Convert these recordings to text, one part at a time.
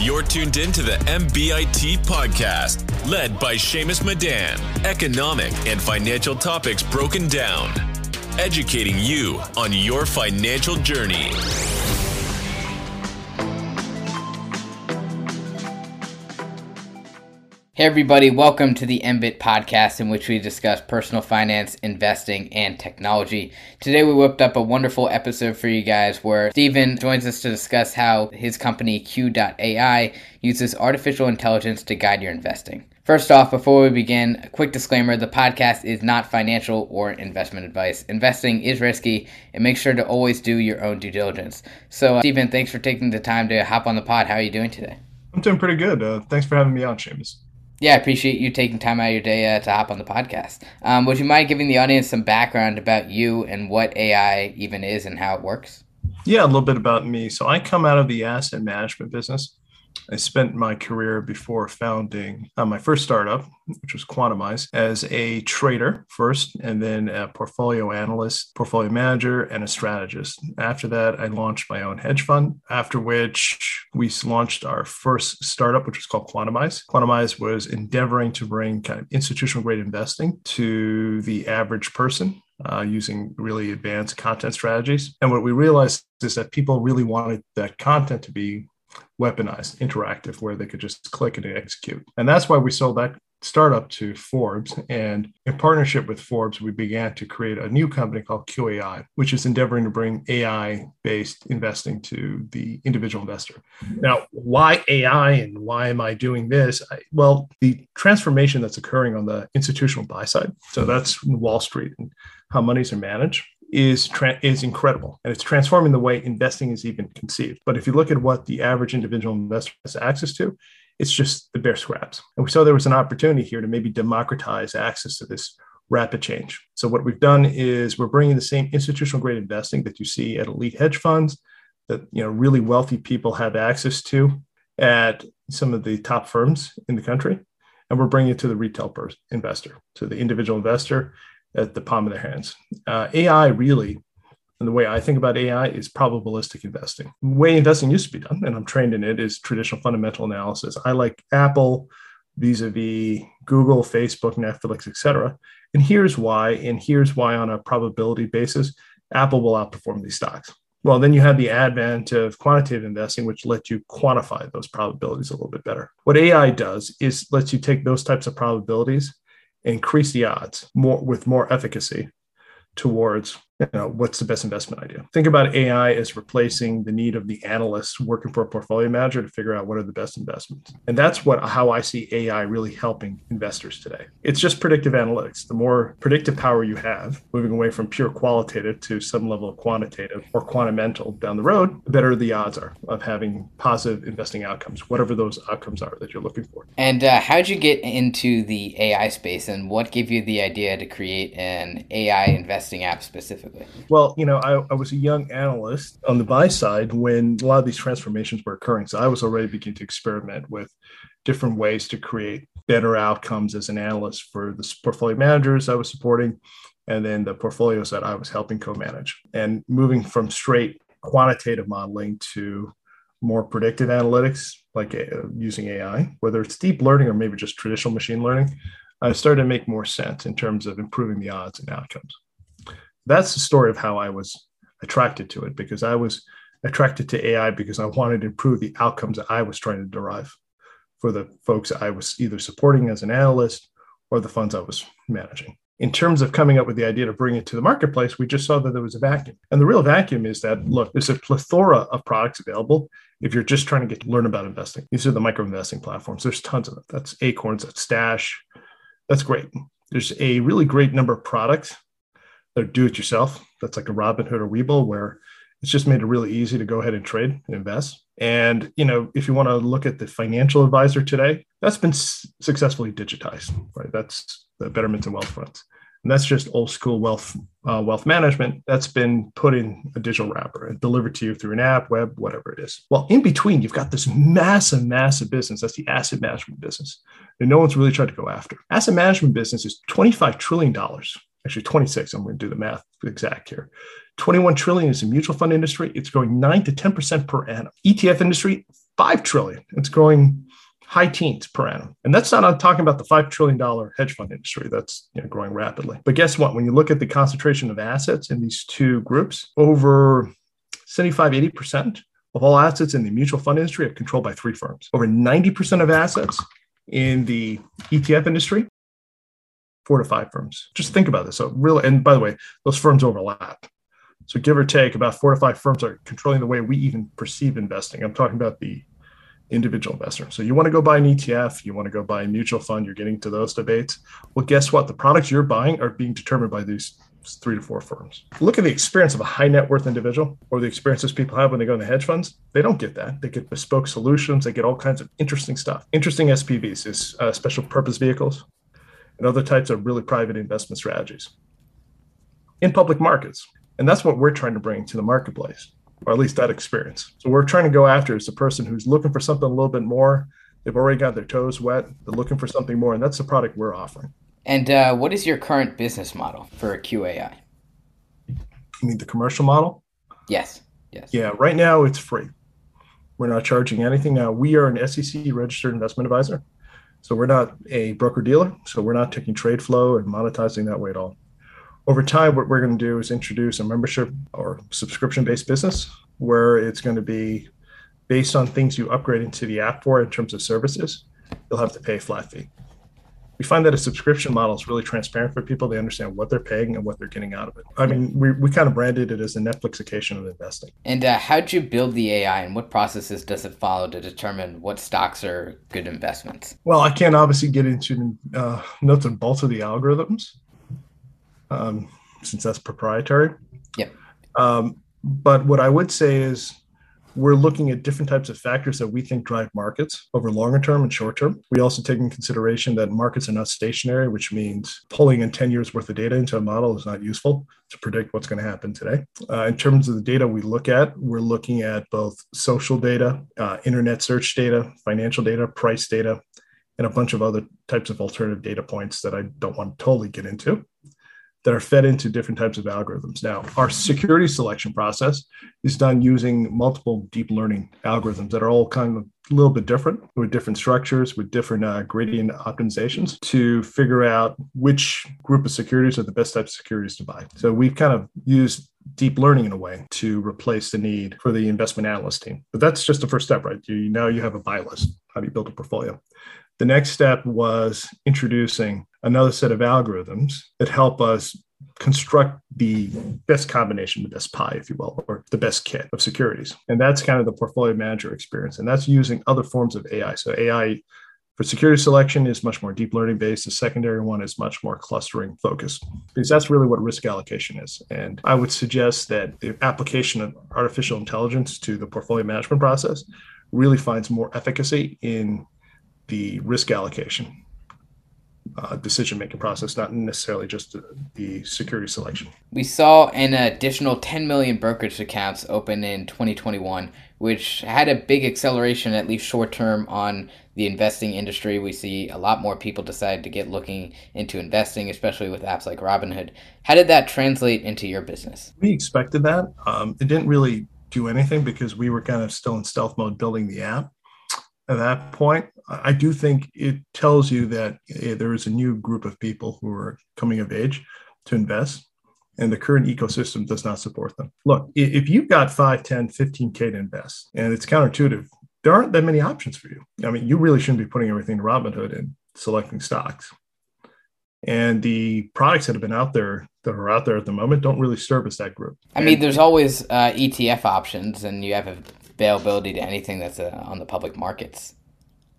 You're tuned in to the MBIT podcast, led by Shamus Madan. Economic and financial topics broken down, educating you on your financial journey. Hey, everybody, welcome to the MBIT podcast, in which we discuss personal finance, investing, and technology. Today, we whipped up a wonderful episode for you guys where Stephen joins us to discuss how his company Q.AI uses artificial intelligence to guide your investing. First off, before we begin, a quick disclaimer the podcast is not financial or investment advice. Investing is risky, and make sure to always do your own due diligence. So, uh, Stephen, thanks for taking the time to hop on the pod. How are you doing today? I'm doing pretty good. Uh, thanks for having me on, Shamus. Yeah, I appreciate you taking time out of your day uh, to hop on the podcast. Um, would you mind giving the audience some background about you and what AI even is and how it works? Yeah, a little bit about me. So I come out of the asset management business. I spent my career before founding uh, my first startup, which was Quantamize, as a trader first, and then a portfolio analyst, portfolio manager, and a strategist. After that, I launched my own hedge fund, after which we launched our first startup, which was called Quantamize. Quantamize was endeavoring to bring kind of institutional grade investing to the average person uh, using really advanced content strategies. And what we realized is that people really wanted that content to be weaponized, interactive, where they could just click and execute. And that's why we sold that startup to Forbes. And in partnership with Forbes, we began to create a new company called QAI, which is endeavoring to bring AI based investing to the individual investor. Now, why AI and why am I doing this? I, well, the transformation that's occurring on the institutional buy side, so that's Wall Street and how monies are managed is tra- is incredible and it's transforming the way investing is even conceived. But if you look at what the average individual investor has access to, it's just the bare scraps. And we saw there was an opportunity here to maybe democratize access to this rapid change. So what we've done is we're bringing the same institutional grade investing that you see at elite hedge funds that you know really wealthy people have access to at some of the top firms in the country and we're bringing it to the retail investor to the individual investor at the palm of their hands. Uh, AI really, and the way I think about AI is probabilistic investing. The way investing used to be done, and I'm trained in it, is traditional fundamental analysis. I like Apple vis-a-vis Google, Facebook, Netflix, etc. And here's why, and here's why on a probability basis, Apple will outperform these stocks. Well, then you have the advent of quantitative investing, which lets you quantify those probabilities a little bit better. What AI does is lets you take those types of probabilities increase the odds more with more efficacy towards you know what's the best investment idea? Think about ai as replacing the need of the analyst working for a portfolio manager to figure out what are the best investments. And that's what how i see ai really helping investors today. It's just predictive analytics. The more predictive power you have moving away from pure qualitative to some level of quantitative or quantamental down the road the better the odds are of having positive investing outcomes whatever those outcomes are that you're looking for. And uh, how'd you get into the ai space and what gave you the idea to create an ai investing app specifically specifically? Well, you know, I, I, was a young analyst on the buy side when a lot of these transformations were occurring. So I was already beginning to experiment with different ways to create better outcomes as an analyst for the portfolio managers I was supporting and then the portfolios that I was helping co-manage. And moving from straight quantitative modeling to more predictive analytics, like uh, using AI, whether it's deep learning or maybe just traditional machine learning, I started to make more sense in terms of improving the odds and outcomes that's the story of how I was attracted to it because I was attracted to AI because I wanted to improve the outcomes that I was trying to derive for the folks I was either supporting as an analyst or the funds I was managing. In terms of coming up with the idea to bring it to the marketplace, we just saw that there was a vacuum. And the real vacuum is that look, there's a plethora of products available if you're just trying to get to learn about investing. These are the micro investing platforms. There's tons of them. That's Acorns, that's Stash. That's great. There's a really great number of products do it yourself. That's like a Robinhood or Webull, where it's just made it really easy to go ahead and trade and invest. And you know, if you want to look at the financial advisor today, that's been s- successfully digitized, right? That's the Betterment and Wealthfronts, and that's just old school wealth uh, wealth management that's been put in a digital wrapper and delivered to you through an app, web, whatever it is. Well, in between, you've got this massive, massive business. That's the asset management business, and no one's really tried to go after. Asset management business is twenty five trillion dollars actually 26 i'm going to do the math exact here 21 trillion is the mutual fund industry it's growing 9 to 10% per annum etf industry 5 trillion. It's growing high teens per annum. And that's not I'm talking about the $5 trillion hedge fund industry that's you know, growing rapidly. But guess what? When you look at the concentration of assets in these two groups, over 75, 80% of all assets in the mutual fund industry are controlled by three firms. Over 90% of assets in the ETF industry, four to five firms. Just think about this. So, real, and by the way, those firms overlap. So, give or take, about four to five firms are controlling the way we even perceive investing. I'm talking about the individual investor. So, you want to go buy an ETF, you want to go buy a mutual fund, you're getting to those debates. Well, guess what? The products you're buying are being determined by these three to four firms. Look at the experience of a high net worth individual or the experiences people have when they go into hedge funds. They don't get that. They get bespoke solutions. They get all kinds of interesting stuff. Interesting SPVs is uh, special purpose vehicles and other types of really private investment strategies in public markets. And that's what we're trying to bring to the marketplace, or at least that experience. So we're trying to go after is the person who's looking for something a little bit more. They've already got their toes wet. They're looking for something more, and that's the product we're offering. And uh, what is your current business model for QAI? You mean the commercial model? Yes. Yes. Yeah. Right now, it's free. We're not charging anything. Now, we are an SEC registered investment advisor. So we're not a broker dealer. So we're not taking trade flow and monetizing that way at all. Over time, what we're going to do is introduce a membership or subscription based business where it's going to be based on things you upgrade into the app for in terms of services. You'll have to pay a flat fee we find that a subscription model is really transparent for people. They understand what they're paying and what they're getting out of it. I mean, we, we kind of branded it as the Netflixication of investing. And uh, how'd you build the AI and what processes does it follow to determine what stocks are good investments? Well, I can't obviously get into uh, nuts and bolts of the algorithms um, since that's proprietary. Yep. Um, but what I would say is we're looking at different types of factors that we think drive markets over longer term and short term. We also take in consideration that markets are not stationary, which means pulling in 10 years worth of data into a model is not useful to predict what's going to happen today. Uh, in terms of the data we look at, we're looking at both social data, uh, internet search data, financial data, price data, and a bunch of other types of alternative data points that I don't want to totally get into that are fed into different types of algorithms. Now, our security selection process is done using multiple deep learning algorithms that are all kind of a little bit different with different structures, with different uh, gradient optimizations to figure out which group of securities are the best types of securities to buy. So we've kind of used deep learning in a way to replace the need for the investment analyst team. But that's just the first step, right? You now you have a buy list. How do you build a portfolio? The next step was introducing another set of algorithms that help us construct the best combination, the best pie, if you will, or the best kit of securities. And that's kind of the portfolio manager experience. And that's using other forms of AI. So AI for security selection is much more deep learning based. The secondary one is much more clustering focused because that's really what risk allocation is. And I would suggest that the application of artificial intelligence to the portfolio management process really finds more efficacy in the risk allocation uh, decision making process, not necessarily just the, the, security selection. We saw an additional 10 million brokerage accounts open in 2021, which had a big acceleration, at least short term, on the investing industry. We see a lot more people decide to get looking into investing, especially with apps like Robinhood. How did that translate into your business? We expected that. Um, it didn't really do anything because we were kind of still in stealth mode building the app at that point, I do think it tells you that eh, there is a new group of people who are coming of age to invest, and the current ecosystem does not support them. Look, if you've got 5, 10, 15K to invest, and it's counterintuitive, there aren't that many options for you. I mean, you really shouldn't be putting everything to Robinhood and selecting stocks. And the products that have been out there that are out there at the moment don't really service that group. I mean, there's always uh, ETF options, and you have a availability to anything that's uh, on the public markets.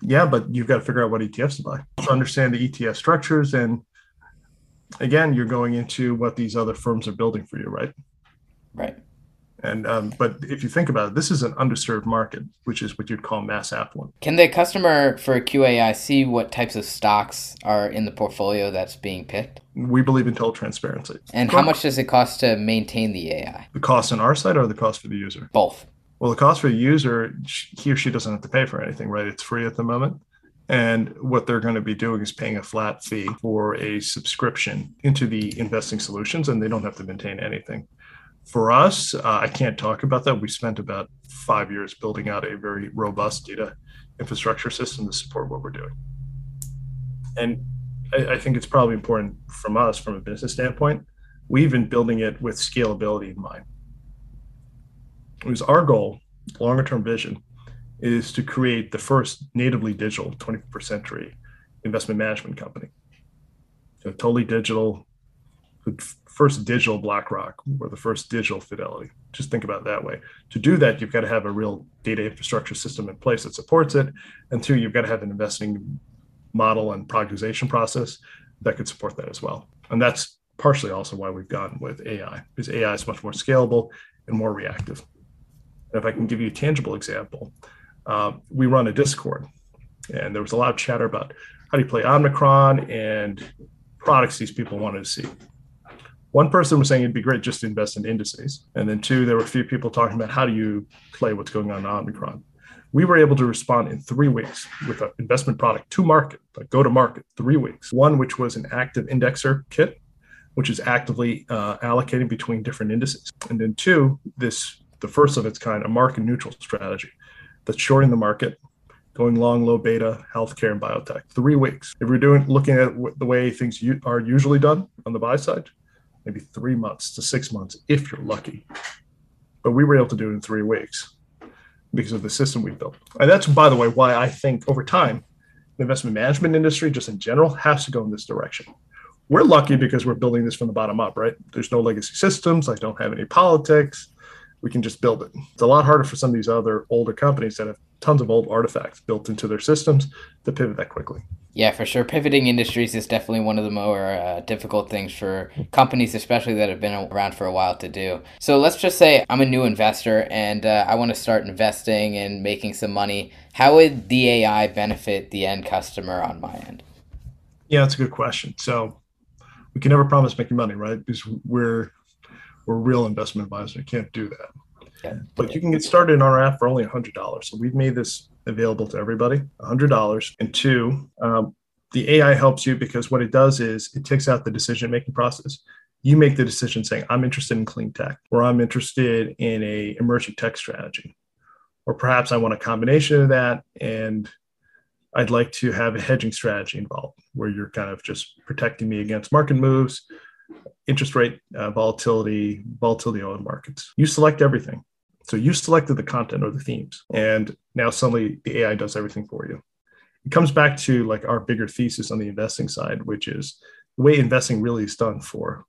Yeah, but you've got to figure out what ETFs to buy. To understand the ETF structures, and again, you're going into what these other firms are building for you, right? Right. And um, but if you think about it, this is an underserved market, which is what you'd call mass affluent. Can the customer for QAI see what types of stocks are in the portfolio that's being picked? We believe in total transparency. And how much does it cost to maintain the AI? The cost on our side or the cost for the user? Both. Well, the cost for the user, he or she doesn't have to pay for anything, right? It's free at the moment. And what they're going to be doing is paying a flat fee for a subscription into the investing solutions, and they don't have to maintain anything. For us, uh, I can't talk about that. We spent about five years building out a very robust data infrastructure system to support what we're doing. And I, I think it's probably important from us, from a business standpoint, we've been building it with scalability in mind. Was our goal, longer term vision, is to create the first natively digital 21st century investment management company. So totally digital, first digital BlackRock or the first digital Fidelity. Just think about it that way. To do that, you've got to have a real data infrastructure system in place that supports it. And two, you've got to have an investing model and productization process that could support that as well. And that's partially also why we've gone with AI, because AI is much more scalable and more reactive. And if I can give you a tangible example, uh, we run a Discord, and there was a lot of chatter about how do you play Omicron and products these people wanted to see. One person was saying it'd be great just to invest in indices. And then two, there were a few people talking about how do you play what's going on in Omicron. We were able to respond in three weeks with an investment product to market, like go to market, three weeks. One, which was an active indexer kit, which is actively uh, allocating between different indices. And then two, this the first of its kind, a market neutral strategy that's shorting the market, going long, low beta, healthcare, and biotech. Three weeks. If we're doing looking at the way things are usually done on the buy side, maybe three months to six months if you're lucky. But we were able to do it in three weeks because of the system we built. And that's, by the way, why I think over time, the investment management industry, just in general, has to go in this direction. We're lucky because we're building this from the bottom up, right? There's no legacy systems. I don't have any politics. We can just build it. It's a lot harder for some of these other older companies that have tons of old artifacts built into their systems to pivot that quickly. Yeah, for sure. Pivoting industries is definitely one of the more uh, difficult things for companies, especially that have been around for a while, to do. So let's just say I'm a new investor and uh, I want to start investing and making some money. How would the AI benefit the end customer on my end? Yeah, that's a good question. So we can never promise making money, right? Because we're we're real investment advisors. We can't do that. Yeah. But you can get started in our app for only $100. So we've made this available to everybody, $100. And two, um, the AI helps you because what it does is it takes out the decision making process. You make the decision saying, I'm interested in clean tech, or I'm interested in a emerging tech strategy, or perhaps I want a combination of that. And I'd like to have a hedging strategy involved where you're kind of just protecting me against market moves, interest rate uh, volatility, volatility on markets. You select everything. So you selected the content or the themes, and now suddenly the AI does everything for you. It comes back to like our bigger thesis on the investing side, which is the way investing really is done for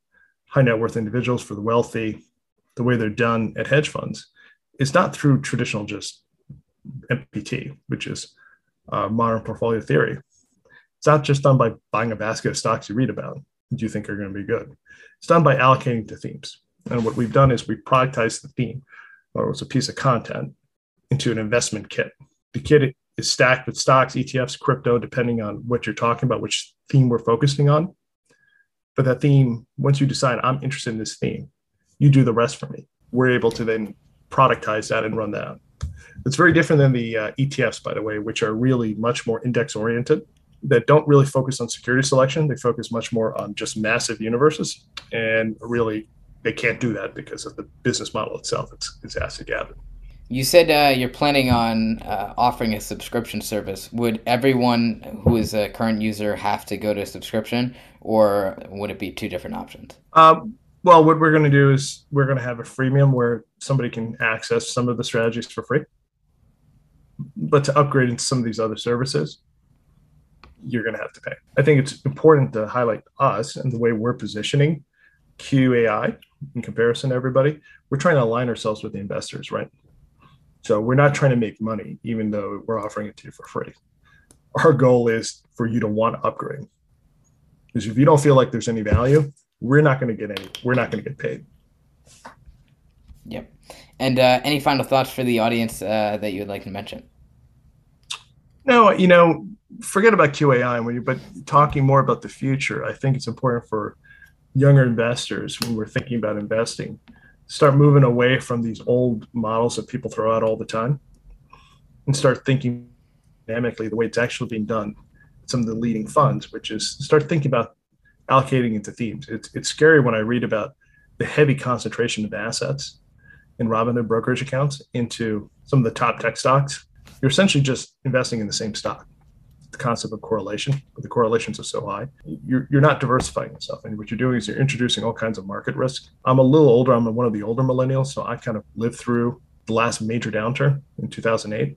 high net worth individuals, for the wealthy, the way they're done at hedge funds. It's not through traditional just MPT, which is uh, modern portfolio theory. It's not just done by buying a basket of stocks you read about that you think are going to be good. It's done by allocating to themes. And what we've done is we productize the theme or it's a piece of content into an investment kit. The kit is stacked with stocks, ETFs, crypto, depending on what you're talking about, which theme we're focusing on. But that theme, once you decide I'm interested in this theme, you do the rest for me. We're able to then productize that and run that. It's very different than the uh, ETFs, by the way, which are really much more index oriented, that don't really focus on security selection. They focus much more on just massive universes and really they can't do that because of the business model itself. It's, it's asset gathered. You said uh, you're planning on uh, offering a subscription service. Would everyone who is a current user have to go to a subscription, or would it be two different options? Um, well, what we're going to do is we're going to have a freemium where somebody can access some of the strategies for free. But to upgrade into some of these other services, you're going to have to pay. I think it's important to highlight us and the way we're positioning QAI in comparison to everybody, we're trying to align ourselves with the investors, right? So we're not trying to make money, even though we're offering it to you for free. Our goal is for you to want to upgrade. Because if you don't feel like there's any value, we're not going to get any. We're not going to get paid. Yep. And uh, any final thoughts for the audience uh, that you would like to mention? No, you know, forget about QAI when you, but talking more about the future. I think it's important for younger investors when we're thinking about investing start moving away from these old models that people throw out all the time and start thinking dynamically the way it's actually being done some of the leading funds which is start thinking about allocating into themes it's, it's scary when i read about the heavy concentration of assets in Robinhood brokerage accounts into some of the top tech stocks, you're essentially just investing in the same stock. The concept of correlation, but the correlations are so high, you're, you're not diversifying yourself. And what you're doing is you're introducing all kinds of market risk. I'm a little older. I'm one of the older millennials. So I kind of lived through the last major downturn in 2008.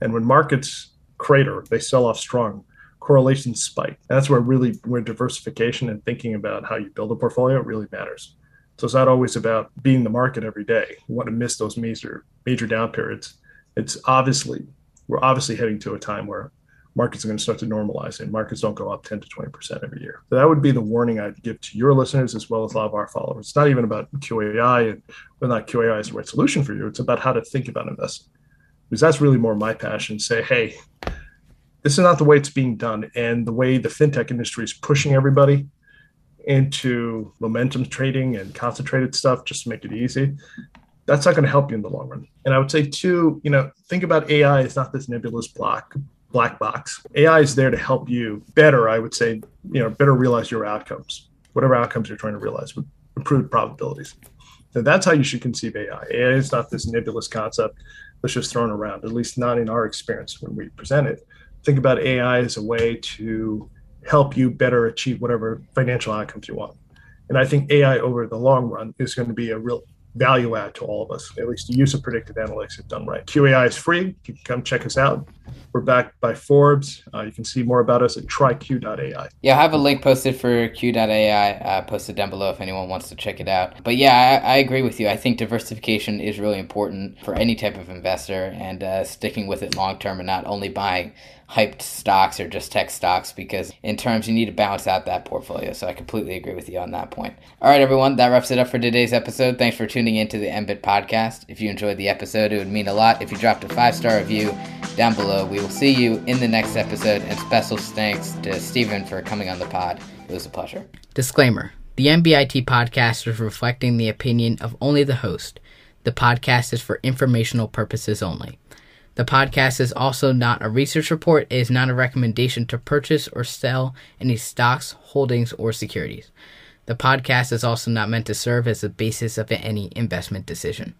And when markets crater, they sell off strong correlations spike. And that's where really where diversification and thinking about how you build a portfolio really matters. So it's not always about being the market every day. You want to miss those major major down periods. It's obviously we're obviously heading to a time where markets are going to start to normalize and markets don't go up 10 to 20% every year. So that would be the warning I'd give to your listeners as well as a lot of our followers. It's not even about QAI and whether not QAI is the right solution for you. It's about how to think about investing. Because that's really more my passion. Say, hey, this is not the way it's being done. And the way the fintech industry is pushing everybody into momentum trading and concentrated stuff just to make it easy, that's not going to help you in the long run. And I would say, too, you know, think about AI as not this nebulous block black box. AI is there to help you better, I would say, you know, better realize your outcomes, whatever outcomes you're trying to realize with improved probabilities. So that's how you should conceive AI. AI is not this nebulous concept that's just thrown around, at least not in our experience when we present it think about AI as a way to help you better achieve whatever financial outcomes you want. And I think AI over the long run is going to be a real value add to all of us. At least the use of predictive analytics if done right. QAI is free. You can come check us out. We're backed by Forbes. Uh, you can see more about us at tryq.ai. Yeah, I have a link posted for q.ai uh, posted down below if anyone wants to check it out. But yeah, I, I, agree with you. I think diversification is really important for any type of investor and uh, sticking with it long term and not only buying hyped stocks or just tech stocks because in terms you need to balance out that portfolio. So I completely agree with you on that point. All right, everyone, that wraps it up for today's episode. Thanks for tuning into the MBIT podcast. If you enjoyed the episode, it would mean a lot if you dropped a five star review down below. We will see you in the next episode. And special thanks to Stephen for coming on the pod. It was a pleasure. Disclaimer The MBIT podcast is reflecting the opinion of only the host. The podcast is for informational purposes only. The podcast is also not a research report. It is not a recommendation to purchase or sell any stocks, holdings, or securities. The podcast is also not meant to serve as the basis of any investment decision.